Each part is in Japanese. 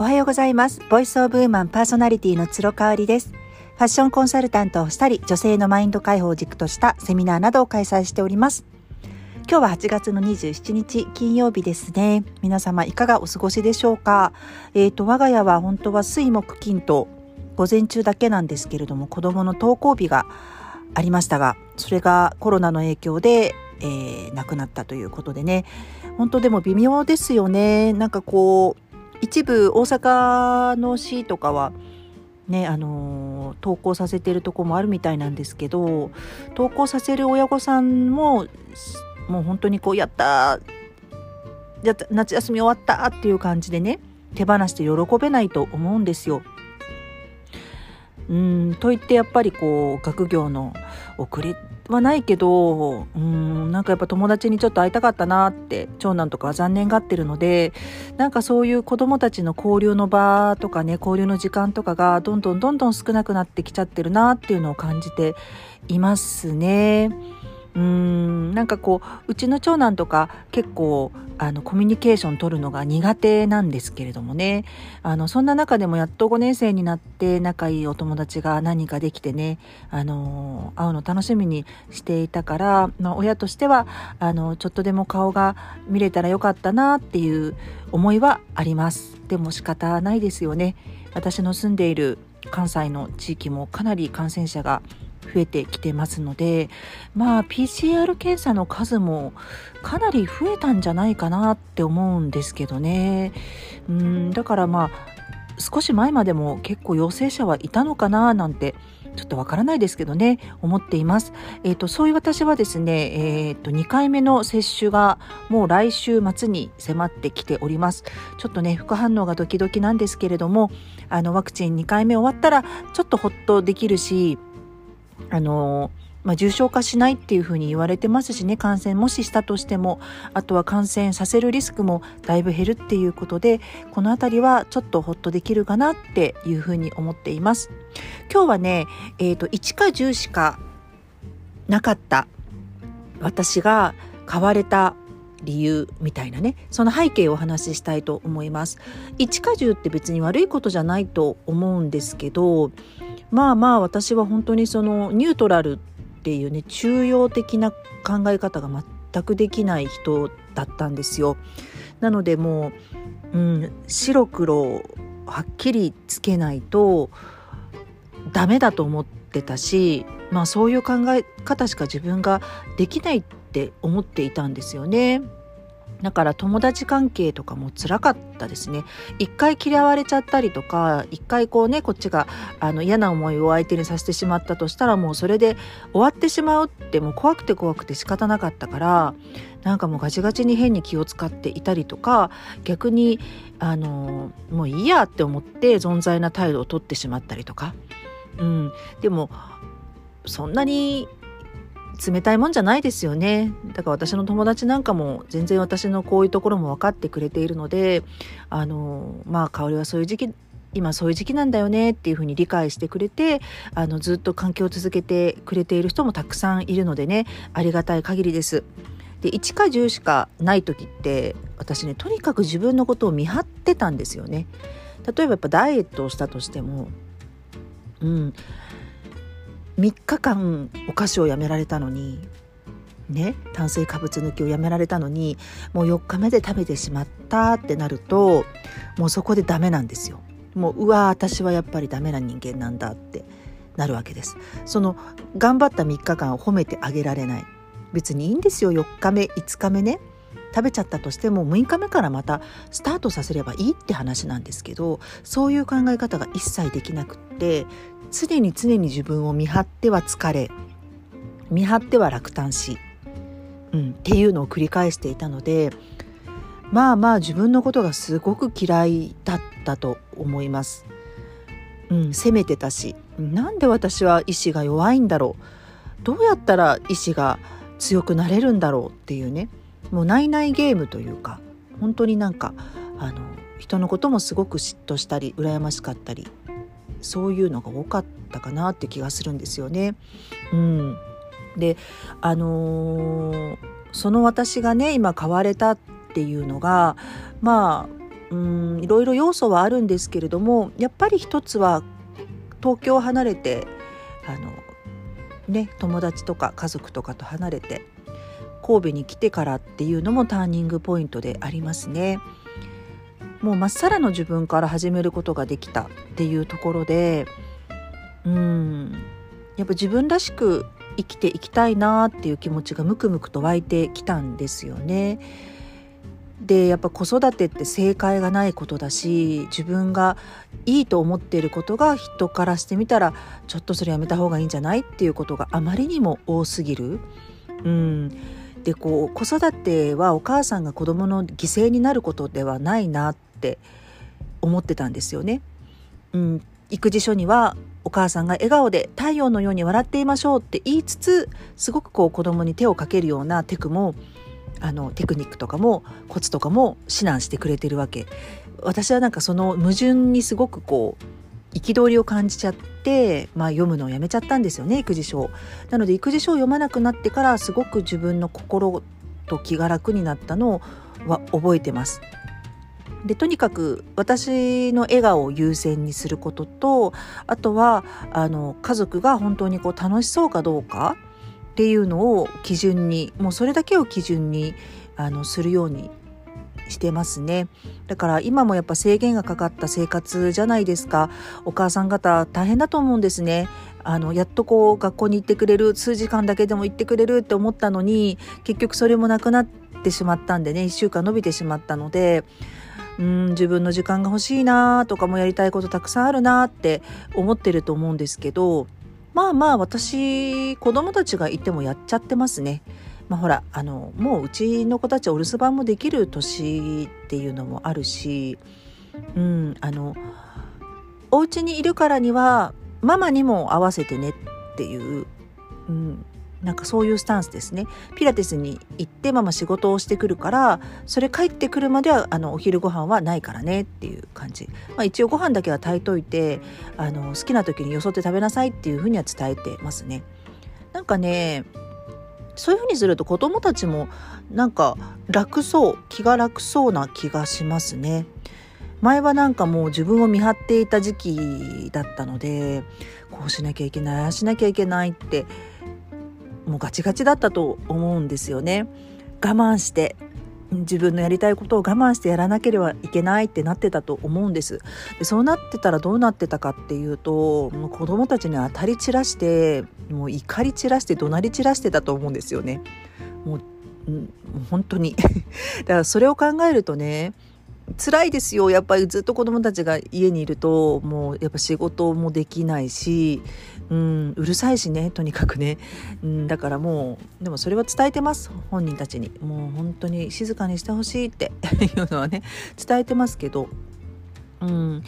おはようございます。ボイスオブウーマンパーソナリティの鶴香織です。ファッションコンサルタントをしたり、女性のマインド解放を軸としたセミナーなどを開催しております。今日は8月の27日金曜日ですね。皆様いかがお過ごしでしょうか？えっ、ー、と、我が家は本当は水木金と午前中だけなんですけれども、子供の登校日がありましたが、それがコロナの影響で、えー、亡くなったということでね、本当でも微妙ですよね。なんかこう、一部大阪の市とかはねあの投稿させてるとこもあるみたいなんですけど投稿させる親御さんももう本当にこうやったやった夏休み終わったっていう感じでね手放して喜べないと思うんですよ。うんといってやっぱりこう学業の遅れはないけどうんなんかやっぱ友達にちょっと会いたかったなって長男とかは残念がってるのでなんかそういう子供たちの交流の場とかね交流の時間とかがどんどんどんどん少なくなってきちゃってるなっていうのを感じていますね。うん。なんかこううちの長男とか結構あのコミュニケーション取るのが苦手なんですけれどもね。あのそんな中でもやっと5年生になって仲いいお友達が何かできてね。あの会うの楽しみにしていたから、まあ、親としてはあのちょっとでも顔が見れたらよかったなっていう思いはあります。でも仕方ないですよね。私の住んでいる関西の地域もかなり感染者が増えてきてますのでまあ PCR 検査の数もかなり増えたんじゃないかなって思うんですけどねうんだからまあ少し前までも結構陽性者はいたのかななんてちょっとわからないですけどね、思っています。えっ、ー、と、そういう私はですね、えっ、ー、と、2回目の接種がもう来週末に迫ってきております。ちょっとね、副反応がドキドキなんですけれども、あの、ワクチン2回目終わったら、ちょっとほっとできるし、あのまあ、重症化しないっていうふうに言われてますしね感染もししたとしてもあとは感染させるリスクもだいぶ減るっていうことでこの辺りはちょっとほっとできるかなっていうふうに思っています。今日はね、えーと、1か10しかなかった私が買われた理由みたいなねその背景をお話ししたいと思います。1か10って別に悪いことじゃないと思うんですけどまあまあ私は本当にそのニュートラルっていうね中庸的な考え方が全くできない人だったんですよ。なのでもう、うん、白黒はっきりつけないとダメだと思ってたしまあそういう考え方しか自分ができないって思っていたんですよね。だから友達関係とかも辛かったですね。一回嫌われちゃったりとか、一回こうね、こっちがあの嫌な思いを相手にさせてしまったとしたらもうそれで終わってしまうってもう怖くて怖くて仕方なかったから、なんかもうガチガチに変に気を使っていたりとか、逆にあの、もういいやって思って存在な態度をとってしまったりとか。うん。でも、そんなに冷たいもんじゃないですよね。だから私の友達なんかも全然私のこういうところも分かってくれているので、あの、まあ、香りはそういう時期、今そういう時期なんだよねっていうふうに理解してくれて、あの、ずっと環境を続けてくれている人もたくさんいるのでね、ありがたい限りです。で、1か10しかない時って、私ね、とにかく自分のことを見張ってたんですよね。例えばやっぱダイエットをしたとしても、うん、3日間お菓子をやめられたのにね炭水化物抜きをやめられたのにもう4日目で食べてしまったってなるともうそこでダメなんですよ。もううわ私はやっぱりダメな人間なんだってなるわけです。その頑張った3日間を褒めてあげられない別にいいんですよ4日目5日目ね食べちゃったとしても6日目からまたスタートさせればいいって話なんですけどそういう考え方が一切できなくって常に常に自分を見張っては疲れ見張っては落胆し、うん、っていうのを繰り返していたのでまあまあ自分のことがすごく嫌いだったと思います。うん、責めてたしなんで私は意志が弱いんだろうどうやったら意志が強くなれるんだろうっていうねもう内々ゲームというか本当になんかあの人のこともすごく嫉妬したり羨ましかったりそういうのが多かったかなって気がするんですよね。うん、であのー、その私がね今買われたっていうのがまあうんいろいろ要素はあるんですけれどもやっぱり一つは東京を離れてあのね友達とか家族とかと離れて神戸に来てからっていうのもターニングポイントでありますね。もうまっさらの自分から始めることができたっていうところでうんやっぱ自分らしく生きていきたいなっていう気持ちがムクムクと湧いてきたんですよね。でやっぱ子育てって正解がないことだし自分がいいと思っていることが人からしてみたらちょっとそれやめた方がいいんじゃないっていうことがあまりにも多すぎる。うん、でこう子育てはお母さんが子供の犠牲になることではないなって思ってたんですよね。うん、育児書にはお母さんが笑顔で太陽のように笑っていましょうって言いつつすごくこう子供に手をかけるようなテクもあのテクニックとかもコツとかも指南してくれてるわけ私はなんかその矛盾にすごくこう憤りを感じちゃって、まあ、読むのをやめちゃったんですよね育児書なので育児書を読まなくなってからすごく自分の心と気が楽になったのは覚えてます。でとにかく私の笑顔を優先にすることとあとはあの家族が本当にこう楽しそうかどうかっていうのを基準にもうそれだけを基準にあのするようにしてますね。だから今もやっぱ制限がかかった生活じゃないですか。お母さん方大変だと思うんですね。あのやっとこう学校に行ってくれる数時間だけでも行ってくれるって思ったのに結局それもなくなってしまったんでね1週間伸びてしまったのでうん自分の時間が欲しいなとかもやりたいことたくさんあるなって思ってると思うんですけどまあまあ私子供たちがいてもやっちゃってますね。まあ、ほらあのもううちの子たちお留守番もできる年っていうのもあるし、うん、あのお家にいるからにはママにも合わせてねっていう、うん、なんかそういうスタンスですね。ピラティスに行ってママ仕事をしてくるからそれ帰ってくるまではあのお昼ご飯はないからねっていう感じ、まあ、一応ご飯だけは炊いといてあの好きな時によそって食べなさいっていうふうには伝えてますね。なんかねそういうふうにすると子供たちもなんか楽そう気が楽そうな気がしますね前はなんかもう自分を見張っていた時期だったのでこうしなきゃいけないああしなきゃいけないってもうガチガチだったと思うんですよね。我慢して自分のやりたいことを我慢してやらなければいけないってなってたと思うんです。でそうなってたらどうなってたかっていうともう子供たちに当たり散らしてもう怒り散らして怒鳴り散らしてたと思うんですよね。もう本当に。だからそれを考えるとね辛いですよ。やっぱりずっと子供たちが家にいるともうやっぱ仕事もできないし、うん、うるさいしねとにかくね、うん、だからもうでもそれは伝えてます。本人たちに。もう本当に静かにしてほしいっていうのはね伝えてますけど。うん、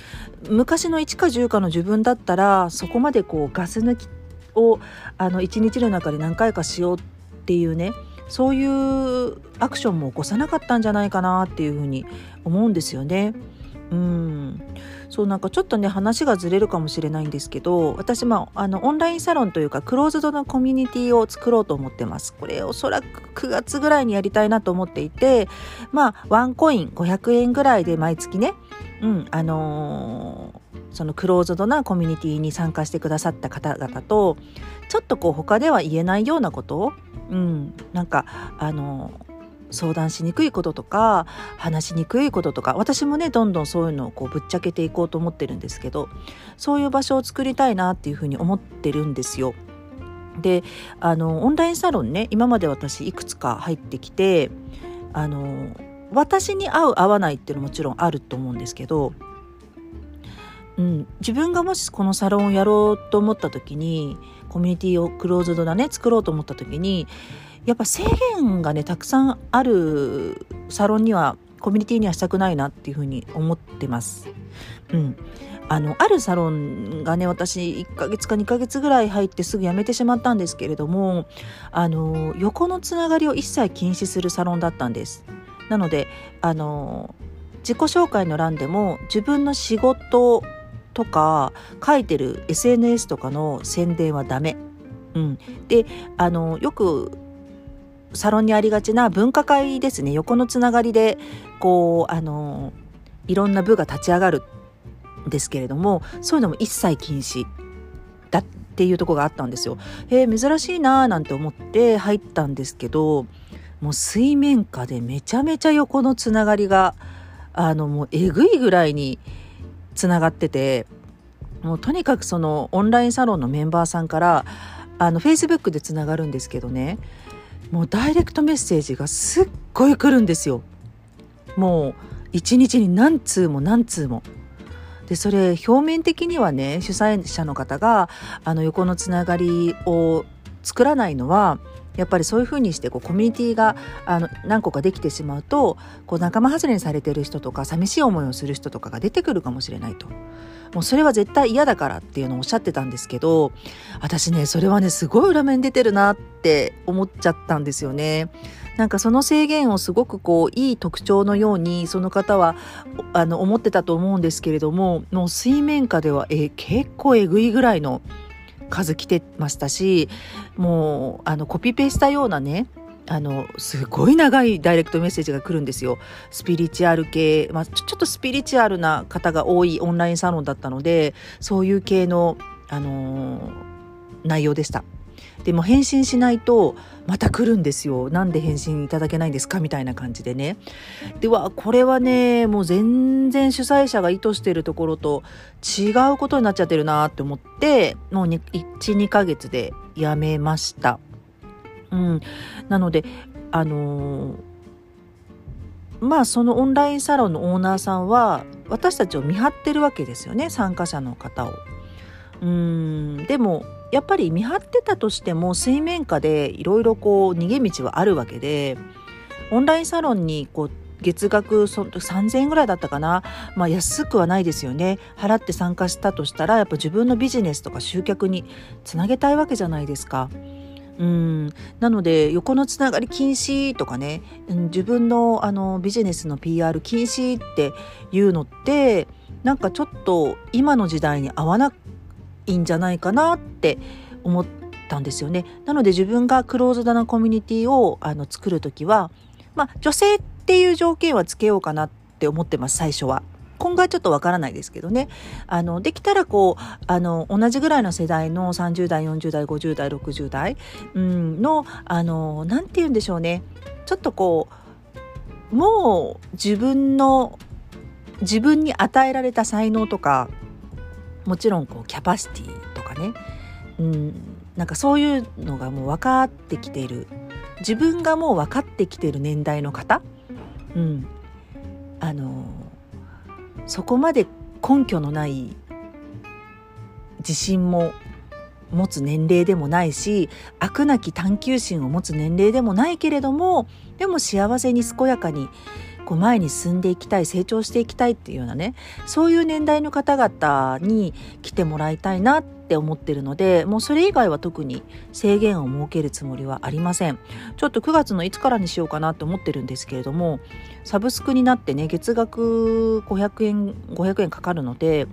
昔の1か10かの自分だったらそこまでこうガス抜きをあの1日の中で何回かしようっていうねそういうアクションも起こさなかったんじゃないかなっていうふうに思うんですよね。うんそうなんかちょっとね話がずれるかもしれないんですけど私まああのオンラインサロンというかクローズドのコミュニティを作ろうと思ってますこれおそらく9月ぐらいにやりたいなと思っていてまあワンコイン500円ぐらいで毎月ねうんあのー、そのクローズドなコミュニティに参加してくださった方々とちょっとこう他では言えないようなことうん、なんかあの相談しにくいこととか話しにくいこととか私もねどんどんそういうのをこうぶっちゃけていこうと思ってるんですけどそういう場所を作りたいなっていうふうに思ってるんですよ。であのオンラインサロンね今まで私いくつか入ってきてあの私に合う合わないっていうのももちろんあると思うんですけど、うん、自分がもしこのサロンをやろうと思った時にコミュニティをクローズドなね作ろうと思った時にやっぱ制限がねたくさんあるサロンにはコミュニティにはしたくないなっていうふうに思ってます。うん、あのあるサロンがね私1ヶ月か2ヶ月ぐらい入ってすぐ辞めてしまったんですけれどもあの横のつながりを一切禁止するサロンだったんです。なのであの自己紹介の欄でも自分の仕事とか書いてる SNS とかの宣伝はダメ。うん、であのよくサロンにありがちな分科会ですね横のつながりでこうあのいろんな部が立ち上がるんですけれどもそういうのも一切禁止だっていうとこがあったんですよ。えー、珍しいなーなんて思って入ったんですけどもう水面下でめちゃめちゃ横のつながりがあのもうえぐいぐらいにつながっててもうとにかくそのオンラインサロンのメンバーさんからあのフェイスブックでつながるんですけどねもうダイレクトメッセージがすっごい来るんですよ。もう一日に何通も何通も。でそれ表面的にはね主催者の方があの横のつながりを作らないのはやっぱりそういうふうにしてこうコミュニティがあの何個かできてしまうとこう仲間外れにされてる人とか寂しい思いをする人とかが出てくるかもしれないと。もうそれは絶対嫌だからっていうのをおっしゃってたんですけど私ねそれはねすごい裏面出てるなって思っちゃったんですよね。なんかその制限をすごくこういい特徴のようにその方はあの思ってたと思うんですけれどももう水面下ではえ結構えぐいぐらいの数来てましたしもうあのコピペしたようなねあのすごい長いダイレクトメッセージが来るんですよ。スピリチュアル系、まあ、ちょっとスピリチュアルな方が多いオンラインサロンだったのでそういう系の、あのー、内容でした。でも返信しないとまた来るんですよ。なんで返信いただけないんですか？みたいな感じでね。ではこれはねもう全然主催者が意図してるところと違うことになっちゃってるなって思ってもう12ヶ月でやめました。うん、なのであのー、まあそのオンラインサロンのオーナーさんは私たちを見張ってるわけですよね参加者の方を。うんでもやっぱり見張ってたとしても水面下でいろいろこう逃げ道はあるわけでオンラインサロンにこう月額そ3000円ぐらいだったかな、まあ、安くはないですよね。払って参加したとしたらやっぱ自分のビジネスとか集客につなげたいわけじゃないですか。うん。なので横のつながり禁止とかね、自分のあのビジネスの PR 禁止っていうのってなんかちょっと今の時代に合わないいんじゃないかなって思ったんですよね。なので自分がクローズドなコミュニティをあの作る時は、まあ、女性っていう条件はつけようかなって思ってます最初は。今後はちょっとわからないですけどね。あの、できたらこう、あの、同じぐらいの世代の30代、40代、50代、60代、うん、の、あの、なんて言うんでしょうね。ちょっとこう、もう自分の、自分に与えられた才能とか、もちろんこうキャパシティとかね、うん、なんかそういうのがもう分かってきている。自分がもう分かってきている年代の方、うん、あのそこまで根拠のない自信も持つ年齢でもないし飽くなき探求心を持つ年齢でもないけれどもでも幸せに健やかにこう前に進んでいきたい成長していきたいっていうようなねそういう年代の方々に来てもらいたいなって思ってるのでもうそれ以外は特に制限を設けるつもりはありません。ちょっと9月のいつからにしようかなと思ってるんですけれどもサブスクになってね月額500円500円かかるので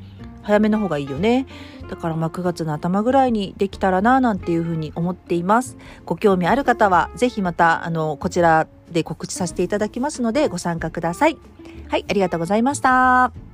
早めの方がいいよね。だからまあ9月の頭ぐらいにできたらななんていうふうに思っています。ご興味ある方は是非またあのこちらで告知させていただきますのでご参加ください。はいありがとうございました。